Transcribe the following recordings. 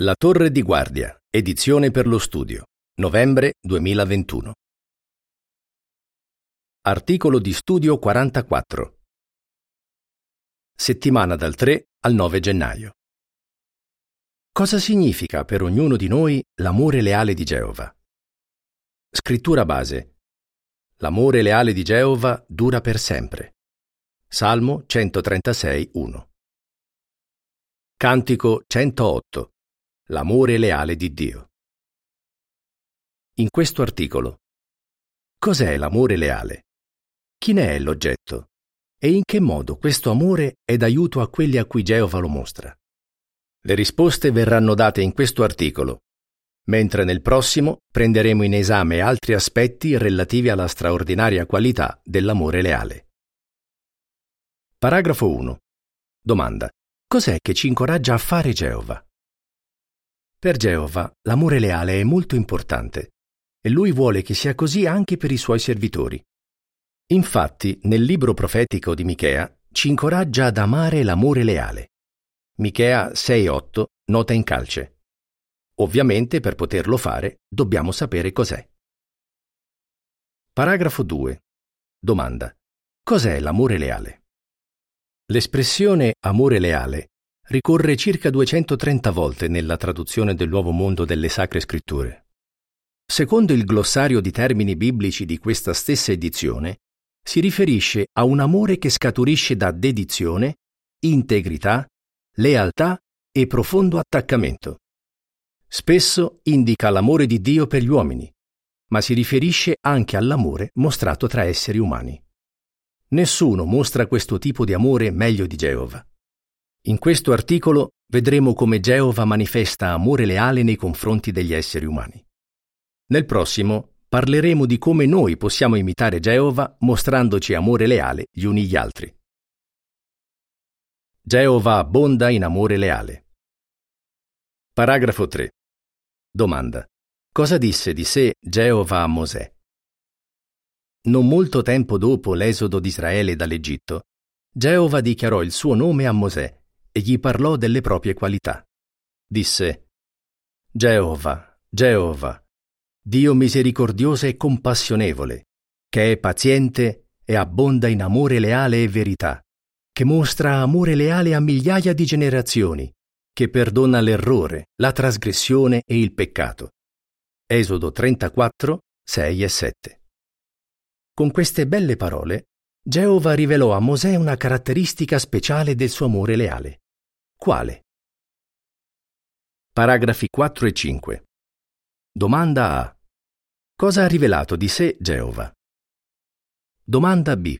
La Torre di Guardia, edizione per lo studio, novembre 2021. Articolo di studio 44. Settimana dal 3 al 9 gennaio. Cosa significa per ognuno di noi l'amore leale di Geova? Scrittura base. L'amore leale di Geova dura per sempre. Salmo 136, 1. Cantico 108. L'amore leale di Dio. In questo articolo. Cos'è l'amore leale? Chi ne è l'oggetto? E in che modo questo amore è d'aiuto a quelli a cui Geova lo mostra? Le risposte verranno date in questo articolo, mentre nel prossimo prenderemo in esame altri aspetti relativi alla straordinaria qualità dell'amore leale. Paragrafo 1. Domanda. Cos'è che ci incoraggia a fare Geova? Per Geova l'amore leale è molto importante e lui vuole che sia così anche per i suoi servitori. Infatti, nel libro profetico di Michea ci incoraggia ad amare l'amore leale. Michea 6:8 nota in calce. Ovviamente per poterlo fare dobbiamo sapere cos'è. Paragrafo 2. Domanda. Cos'è l'amore leale? L'espressione amore leale ricorre circa 230 volte nella traduzione del Nuovo Mondo delle Sacre Scritture. Secondo il glossario di termini biblici di questa stessa edizione, si riferisce a un amore che scaturisce da dedizione, integrità, lealtà e profondo attaccamento. Spesso indica l'amore di Dio per gli uomini, ma si riferisce anche all'amore mostrato tra esseri umani. Nessuno mostra questo tipo di amore meglio di Geova. In questo articolo vedremo come Geova manifesta amore leale nei confronti degli esseri umani. Nel prossimo parleremo di come noi possiamo imitare Geova mostrandoci amore leale gli uni gli altri. Geova abbonda in amore leale. Paragrafo 3. Domanda. Cosa disse di sé Geova a Mosè? Non molto tempo dopo l'esodo di Israele dall'Egitto, Geova dichiarò il suo nome a Mosè e gli parlò delle proprie qualità. Disse, Geova, Geova, Dio misericordioso e compassionevole, che è paziente e abbonda in amore leale e verità, che mostra amore leale a migliaia di generazioni, che perdona l'errore, la trasgressione e il peccato. Esodo 34, 6 e 7. Con queste belle parole, Geova rivelò a Mosè una caratteristica speciale del suo amore leale. Quale? Paragrafi 4 e 5. Domanda A. Cosa ha rivelato di sé Geova? Domanda B.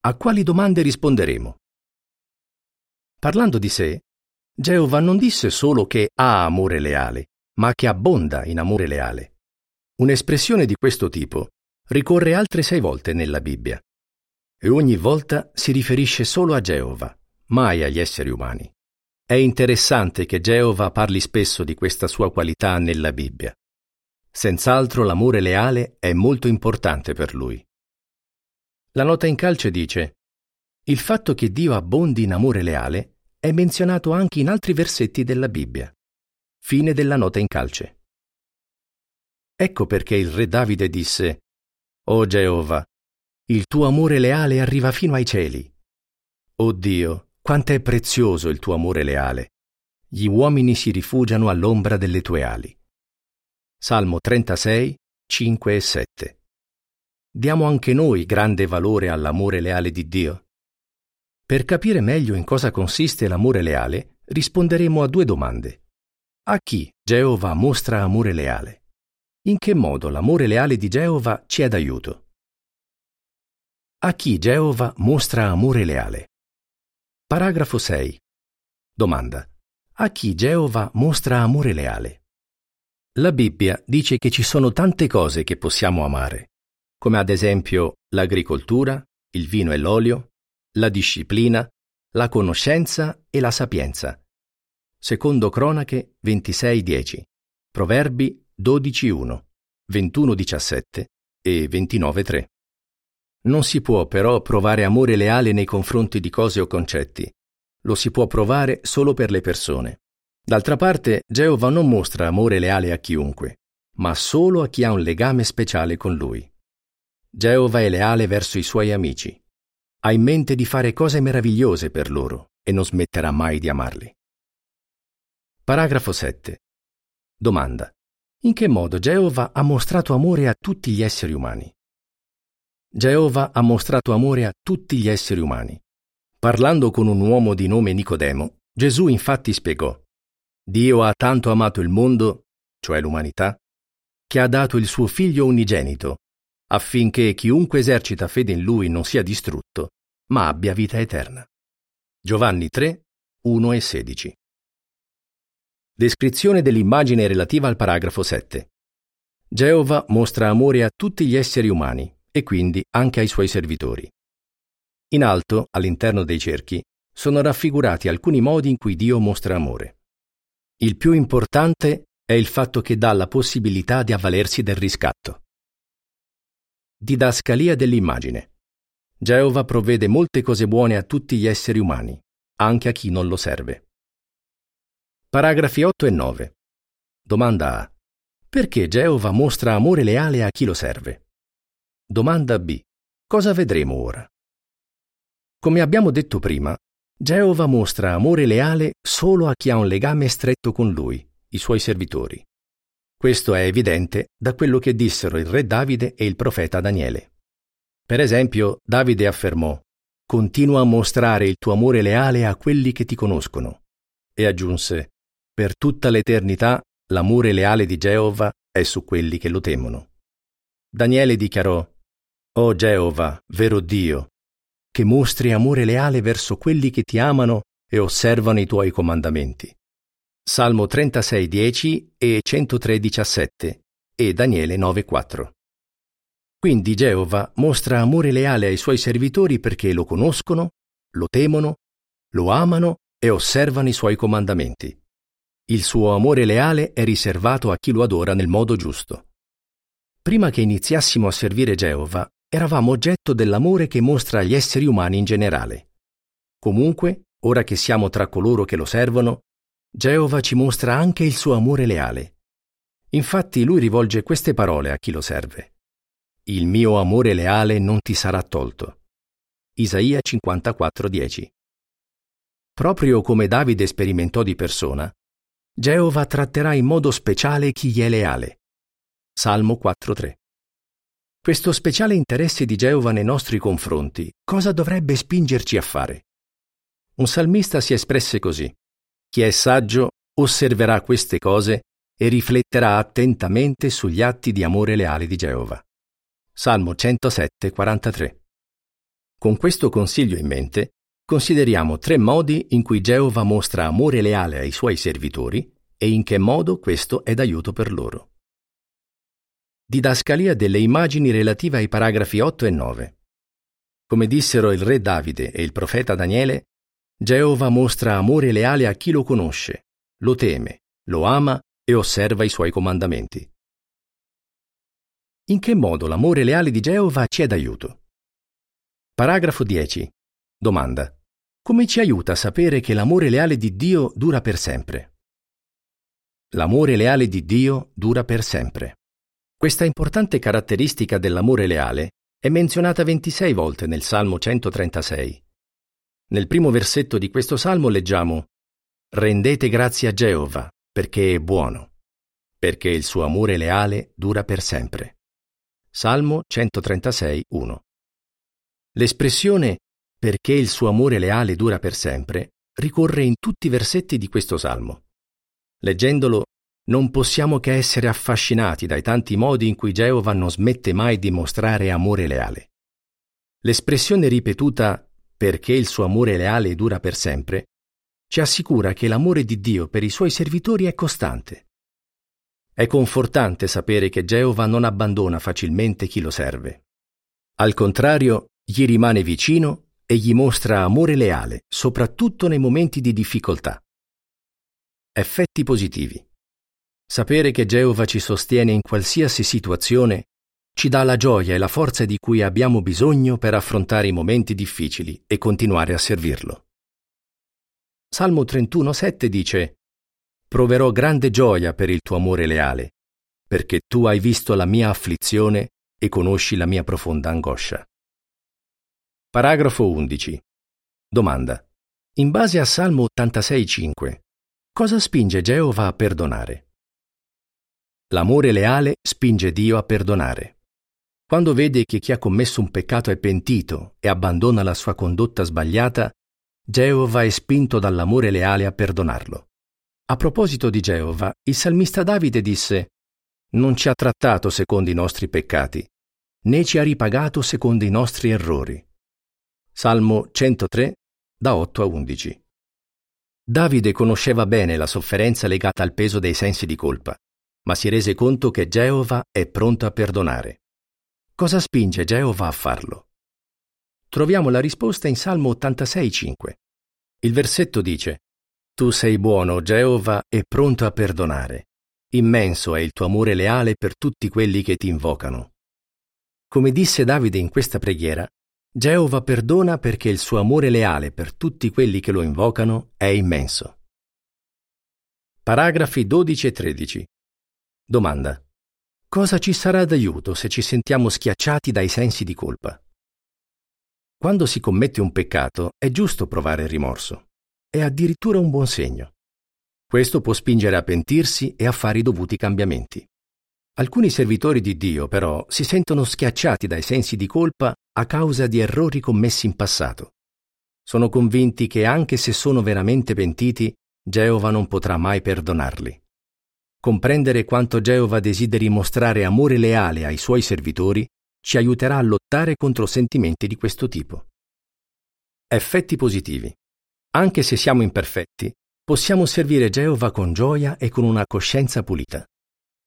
A quali domande risponderemo? Parlando di sé, Geova non disse solo che ha amore leale, ma che abbonda in amore leale. Un'espressione di questo tipo ricorre altre sei volte nella Bibbia e ogni volta si riferisce solo a Geova, mai agli esseri umani. È interessante che Geova parli spesso di questa sua qualità nella Bibbia. Senz'altro l'amore leale è molto importante per lui. La nota in calce dice Il fatto che Dio abbondi in amore leale è menzionato anche in altri versetti della Bibbia. Fine della nota in calce. Ecco perché il re Davide disse o Geova, il tuo amore leale arriva fino ai cieli. O Dio, quanto è prezioso il tuo amore leale. Gli uomini si rifugiano all'ombra delle tue ali. Salmo 36, 5 e 7. Diamo anche noi grande valore all'amore leale di Dio? Per capire meglio in cosa consiste l'amore leale, risponderemo a due domande. A chi Geova mostra amore leale? In che modo l'amore leale di Geova ci è d'aiuto? A chi Geova mostra amore leale? Paragrafo 6. Domanda. A chi Geova mostra amore leale? La Bibbia dice che ci sono tante cose che possiamo amare, come ad esempio l'agricoltura, il vino e l'olio, la disciplina, la conoscenza e la sapienza. Secondo Cronache 26.10, Proverbi 12.1, 21.17 e 29.3. Non si può però provare amore leale nei confronti di cose o concetti. Lo si può provare solo per le persone. D'altra parte, Geova non mostra amore leale a chiunque, ma solo a chi ha un legame speciale con lui. Geova è leale verso i suoi amici. Ha in mente di fare cose meravigliose per loro e non smetterà mai di amarli. Paragrafo 7. Domanda. In che modo Geova ha mostrato amore a tutti gli esseri umani? Geova ha mostrato amore a tutti gli esseri umani. Parlando con un uomo di nome Nicodemo, Gesù infatti spiegò Dio ha tanto amato il mondo, cioè l'umanità, che ha dato il suo figlio unigenito, affinché chiunque esercita fede in lui non sia distrutto, ma abbia vita eterna. Giovanni 3, 1 e 16. Descrizione dell'immagine relativa al paragrafo 7. Geova mostra amore a tutti gli esseri umani e quindi anche ai suoi servitori. In alto, all'interno dei cerchi, sono raffigurati alcuni modi in cui Dio mostra amore. Il più importante è il fatto che dà la possibilità di avvalersi del riscatto. Didascalia dell'immagine. Geova provvede molte cose buone a tutti gli esseri umani, anche a chi non lo serve. Paragrafi 8 e 9. Domanda A. Perché Geova mostra amore leale a chi lo serve? Domanda B. Cosa vedremo ora? Come abbiamo detto prima, Geova mostra amore leale solo a chi ha un legame stretto con lui, i suoi servitori. Questo è evidente da quello che dissero il re Davide e il profeta Daniele. Per esempio, Davide affermò Continua a mostrare il tuo amore leale a quelli che ti conoscono. E aggiunse Per tutta l'eternità l'amore leale di Geova è su quelli che lo temono. Daniele dichiarò O Geova, vero Dio, che mostri amore leale verso quelli che ti amano e osservano i tuoi comandamenti. Salmo 36,10 e 103,17 e Daniele 9,4. Quindi Geova mostra amore leale ai suoi servitori perché lo conoscono, lo temono, lo amano e osservano i suoi comandamenti. Il suo amore leale è riservato a chi lo adora nel modo giusto. Prima che iniziassimo a servire Geova, eravamo oggetto dell'amore che mostra agli esseri umani in generale. Comunque, ora che siamo tra coloro che lo servono, Geova ci mostra anche il suo amore leale. Infatti lui rivolge queste parole a chi lo serve. Il mio amore leale non ti sarà tolto. Isaia 54:10. Proprio come Davide sperimentò di persona, Geova tratterà in modo speciale chi gli è leale. Salmo 4:3. Questo speciale interesse di Geova nei nostri confronti, cosa dovrebbe spingerci a fare? Un salmista si espresse così. Chi è saggio osserverà queste cose e rifletterà attentamente sugli atti di amore leale di Geova. Salmo 107, 43. Con questo consiglio in mente, consideriamo tre modi in cui Geova mostra amore leale ai suoi servitori e in che modo questo è d'aiuto per loro. Didascalia delle immagini relative ai paragrafi 8 e 9. Come dissero il re Davide e il profeta Daniele, Geova mostra amore leale a chi lo conosce, lo teme, lo ama e osserva i suoi comandamenti. In che modo l'amore leale di Geova ci è d'aiuto? Paragrafo 10. Domanda. Come ci aiuta a sapere che l'amore leale di Dio dura per sempre? L'amore leale di Dio dura per sempre. Questa importante caratteristica dell'amore leale è menzionata 26 volte nel Salmo 136. Nel primo versetto di questo salmo leggiamo Rendete grazie a Geova, perché è buono, perché il suo amore leale dura per sempre. Salmo 136, 1. L'espressione perché il suo amore leale dura per sempre ricorre in tutti i versetti di questo salmo. Leggendolo non possiamo che essere affascinati dai tanti modi in cui Geova non smette mai di mostrare amore leale. L'espressione ripetuta perché il suo amore leale dura per sempre ci assicura che l'amore di Dio per i suoi servitori è costante. È confortante sapere che Geova non abbandona facilmente chi lo serve. Al contrario, gli rimane vicino e gli mostra amore leale, soprattutto nei momenti di difficoltà. Effetti positivi. Sapere che Geova ci sostiene in qualsiasi situazione ci dà la gioia e la forza di cui abbiamo bisogno per affrontare i momenti difficili e continuare a servirlo. Salmo 31,7 dice proverò grande gioia per il tuo amore leale, perché tu hai visto la mia afflizione e conosci la mia profonda angoscia. Paragrafo 11. Domanda. In base a Salmo 86.5, cosa spinge Geova a perdonare? L'amore leale spinge Dio a perdonare. Quando vede che chi ha commesso un peccato è pentito e abbandona la sua condotta sbagliata, Geova è spinto dall'amore leale a perdonarlo. A proposito di Geova, il salmista Davide disse Non ci ha trattato secondo i nostri peccati, né ci ha ripagato secondo i nostri errori. Salmo 103, da 8 a 11. Davide conosceva bene la sofferenza legata al peso dei sensi di colpa, ma si rese conto che Geova è pronto a perdonare. Cosa spinge Geova a farlo? Troviamo la risposta in Salmo 86,5. Il versetto dice tu sei buono, Geova, e pronto a perdonare. Immenso è il tuo amore leale per tutti quelli che ti invocano. Come disse Davide in questa preghiera, Geova perdona perché il suo amore leale per tutti quelli che lo invocano è immenso. Paragrafi 12 e 13. Domanda. Cosa ci sarà d'aiuto se ci sentiamo schiacciati dai sensi di colpa? Quando si commette un peccato è giusto provare rimorso è addirittura un buon segno. Questo può spingere a pentirsi e a fare i dovuti cambiamenti. Alcuni servitori di Dio, però, si sentono schiacciati dai sensi di colpa a causa di errori commessi in passato. Sono convinti che anche se sono veramente pentiti, Geova non potrà mai perdonarli. Comprendere quanto Geova desideri mostrare amore leale ai suoi servitori ci aiuterà a lottare contro sentimenti di questo tipo. Effetti positivi. Anche se siamo imperfetti, possiamo servire Geova con gioia e con una coscienza pulita.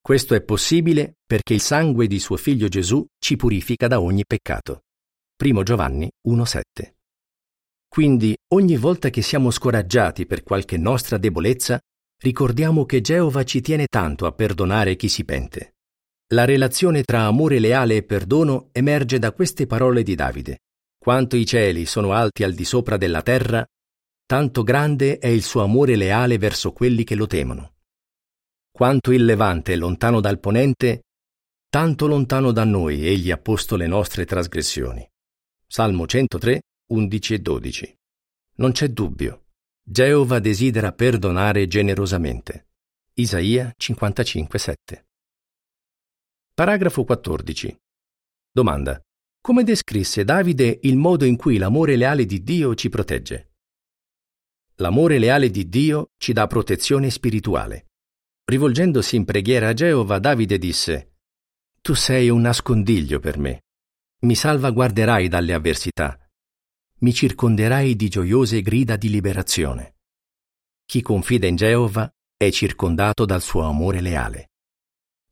Questo è possibile perché il sangue di suo figlio Gesù ci purifica da ogni peccato. 1 Giovanni 1,7. Quindi, ogni volta che siamo scoraggiati per qualche nostra debolezza, ricordiamo che Geova ci tiene tanto a perdonare chi si pente. La relazione tra amore leale e perdono emerge da queste parole di Davide. Quanto i cieli sono alti al di sopra della terra, tanto grande è il suo amore leale verso quelli che lo temono. Quanto il Levante è lontano dal ponente, tanto lontano da noi egli ha posto le nostre trasgressioni. Salmo 103, 11 e 12. Non c'è dubbio. Geova desidera perdonare generosamente. Isaia 55, 7. Paragrafo 14. Domanda. Come descrisse Davide il modo in cui l'amore leale di Dio ci protegge? L'amore leale di Dio ci dà protezione spirituale. Rivolgendosi in preghiera a Geova, Davide disse, Tu sei un nascondiglio per me. Mi salvaguarderai dalle avversità. Mi circonderai di gioiose grida di liberazione. Chi confida in Geova è circondato dal suo amore leale.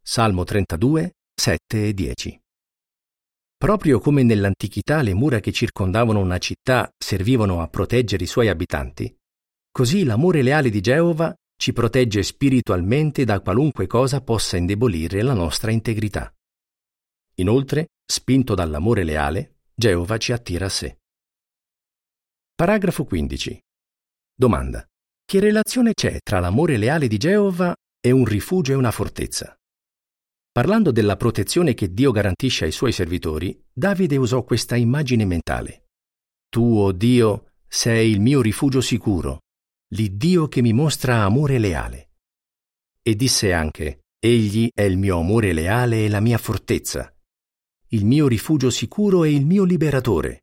Salmo 32, 7 e 10. Proprio come nell'antichità le mura che circondavano una città servivano a proteggere i suoi abitanti, Così l'amore leale di Geova ci protegge spiritualmente da qualunque cosa possa indebolire la nostra integrità. Inoltre, spinto dall'amore leale, Geova ci attira a sé. Paragrafo 15. Domanda. Che relazione c'è tra l'amore leale di Geova e un rifugio e una fortezza? Parlando della protezione che Dio garantisce ai suoi servitori, Davide usò questa immagine mentale. Tu, o oh Dio, sei il mio rifugio sicuro, l'Iddio che mi mostra amore leale. E disse anche, Egli è il mio amore leale e la mia fortezza, il mio rifugio sicuro e il mio liberatore,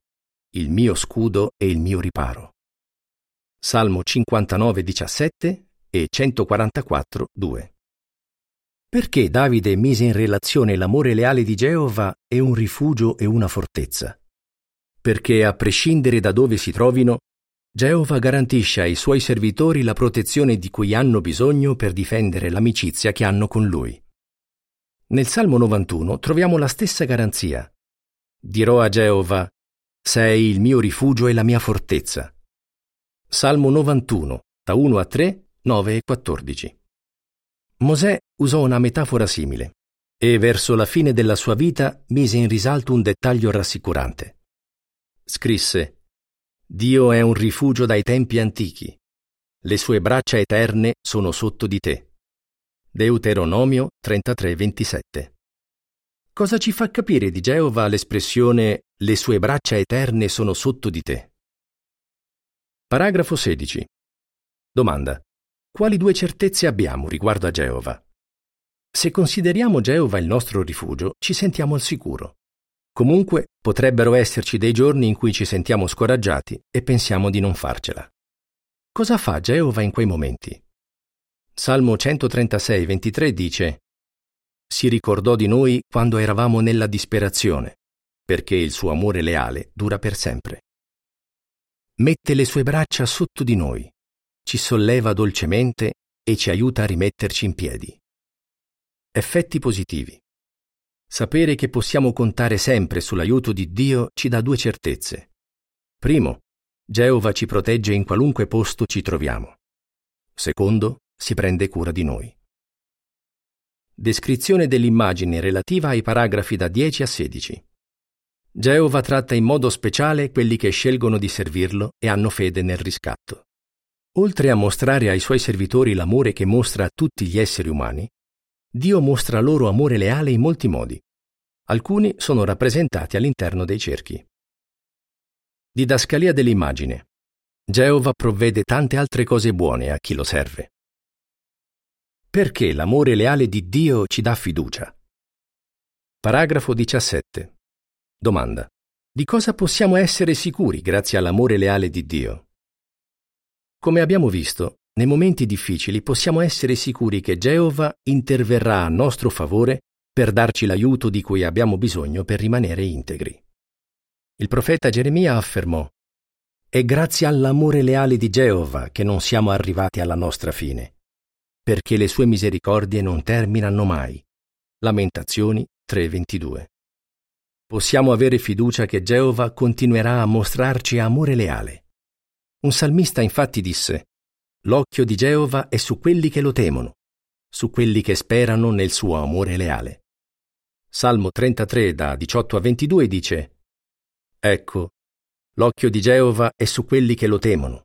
il mio scudo e il mio riparo. Salmo 59, 17 e 144, 2. Perché Davide mise in relazione l'amore leale di Geova e un rifugio e una fortezza? Perché a prescindere da dove si trovino, Geova garantisce ai suoi servitori la protezione di cui hanno bisogno per difendere l'amicizia che hanno con lui. Nel Salmo 91 troviamo la stessa garanzia. Dirò a Geova, sei il mio rifugio e la mia fortezza. Salmo 91, da 1 a 3, 9 e 14. Mosè usò una metafora simile e verso la fine della sua vita mise in risalto un dettaglio rassicurante. Scrisse Dio è un rifugio dai tempi antichi. le sue braccia eterne sono sotto di te. Deuteronomio 33:27. Cosa ci fa capire di Geova l'espressione le sue braccia eterne sono sotto di te? Paragrafo 16. Domanda. Quali due certezze abbiamo riguardo a Geova? Se consideriamo Geova il nostro rifugio, ci sentiamo al sicuro. Comunque, potrebbero esserci dei giorni in cui ci sentiamo scoraggiati e pensiamo di non farcela. Cosa fa Geova in quei momenti? Salmo 136, 23 dice Si ricordò di noi quando eravamo nella disperazione, perché il suo amore leale dura per sempre. Mette le sue braccia sotto di noi, ci solleva dolcemente e ci aiuta a rimetterci in piedi. Effetti positivi. Sapere che possiamo contare sempre sull'aiuto di Dio ci dà due certezze. Primo, Geova ci protegge in qualunque posto ci troviamo. Secondo, si prende cura di noi. Descrizione dell'immagine relativa ai paragrafi da 10 a 16. Geova tratta in modo speciale quelli che scelgono di servirlo e hanno fede nel riscatto. Oltre a mostrare ai suoi servitori l'amore che mostra a tutti gli esseri umani, Dio mostra loro amore leale in molti modi. Alcuni sono rappresentati all'interno dei cerchi. Didascalia dell'immagine. Geova provvede tante altre cose buone a chi lo serve. Perché l'amore leale di Dio ci dà fiducia? Paragrafo 17. Domanda. Di cosa possiamo essere sicuri grazie all'amore leale di Dio? Come abbiamo visto, nei momenti difficili possiamo essere sicuri che Geova interverrà a nostro favore per darci l'aiuto di cui abbiamo bisogno per rimanere integri. Il profeta Geremia affermò È grazie all'amore leale di Geova che non siamo arrivati alla nostra fine, perché le sue misericordie non terminano mai. Lamentazioni 3:22. Possiamo avere fiducia che Geova continuerà a mostrarci amore leale. Un salmista infatti disse L'occhio di Geova è su quelli che lo temono, su quelli che sperano nel suo amore leale. Salmo 33 da 18 a 22 dice Ecco, l'occhio di Geova è su quelli che lo temono,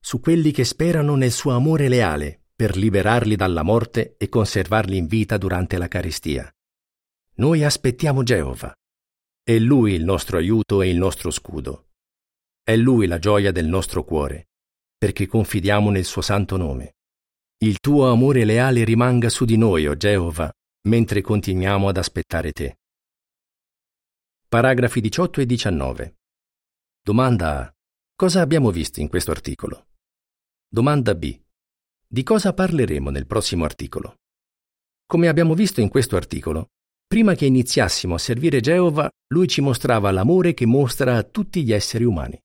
su quelli che sperano nel suo amore leale per liberarli dalla morte e conservarli in vita durante la carestia. Noi aspettiamo Geova. È Lui il nostro aiuto e il nostro scudo. È Lui la gioia del nostro cuore perché confidiamo nel suo santo nome. Il tuo amore leale rimanga su di noi, o oh Geova, mentre continuiamo ad aspettare te. Paragrafi 18 e 19. Domanda A. Cosa abbiamo visto in questo articolo? Domanda B. Di cosa parleremo nel prossimo articolo? Come abbiamo visto in questo articolo, prima che iniziassimo a servire Geova, lui ci mostrava l'amore che mostra a tutti gli esseri umani.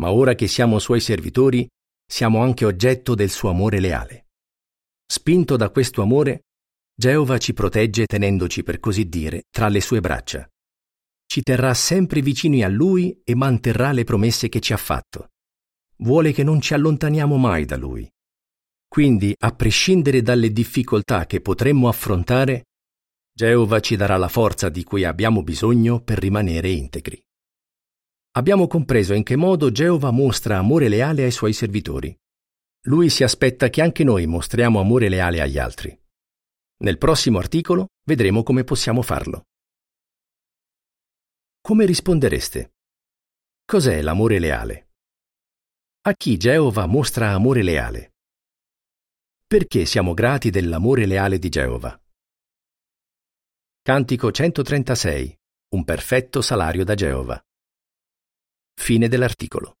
Ma ora che siamo suoi servitori, siamo anche oggetto del suo amore leale. Spinto da questo amore, Geova ci protegge tenendoci, per così dire, tra le sue braccia. Ci terrà sempre vicini a Lui e manterrà le promesse che ci ha fatto. Vuole che non ci allontaniamo mai da Lui. Quindi, a prescindere dalle difficoltà che potremmo affrontare, Geova ci darà la forza di cui abbiamo bisogno per rimanere integri abbiamo compreso in che modo Geova mostra amore leale ai suoi servitori. Lui si aspetta che anche noi mostriamo amore leale agli altri. Nel prossimo articolo vedremo come possiamo farlo. Come rispondereste? Cos'è l'amore leale? A chi Geova mostra amore leale? Perché siamo grati dell'amore leale di Geova? Cantico 136. Un perfetto salario da Geova. Fine dell'articolo.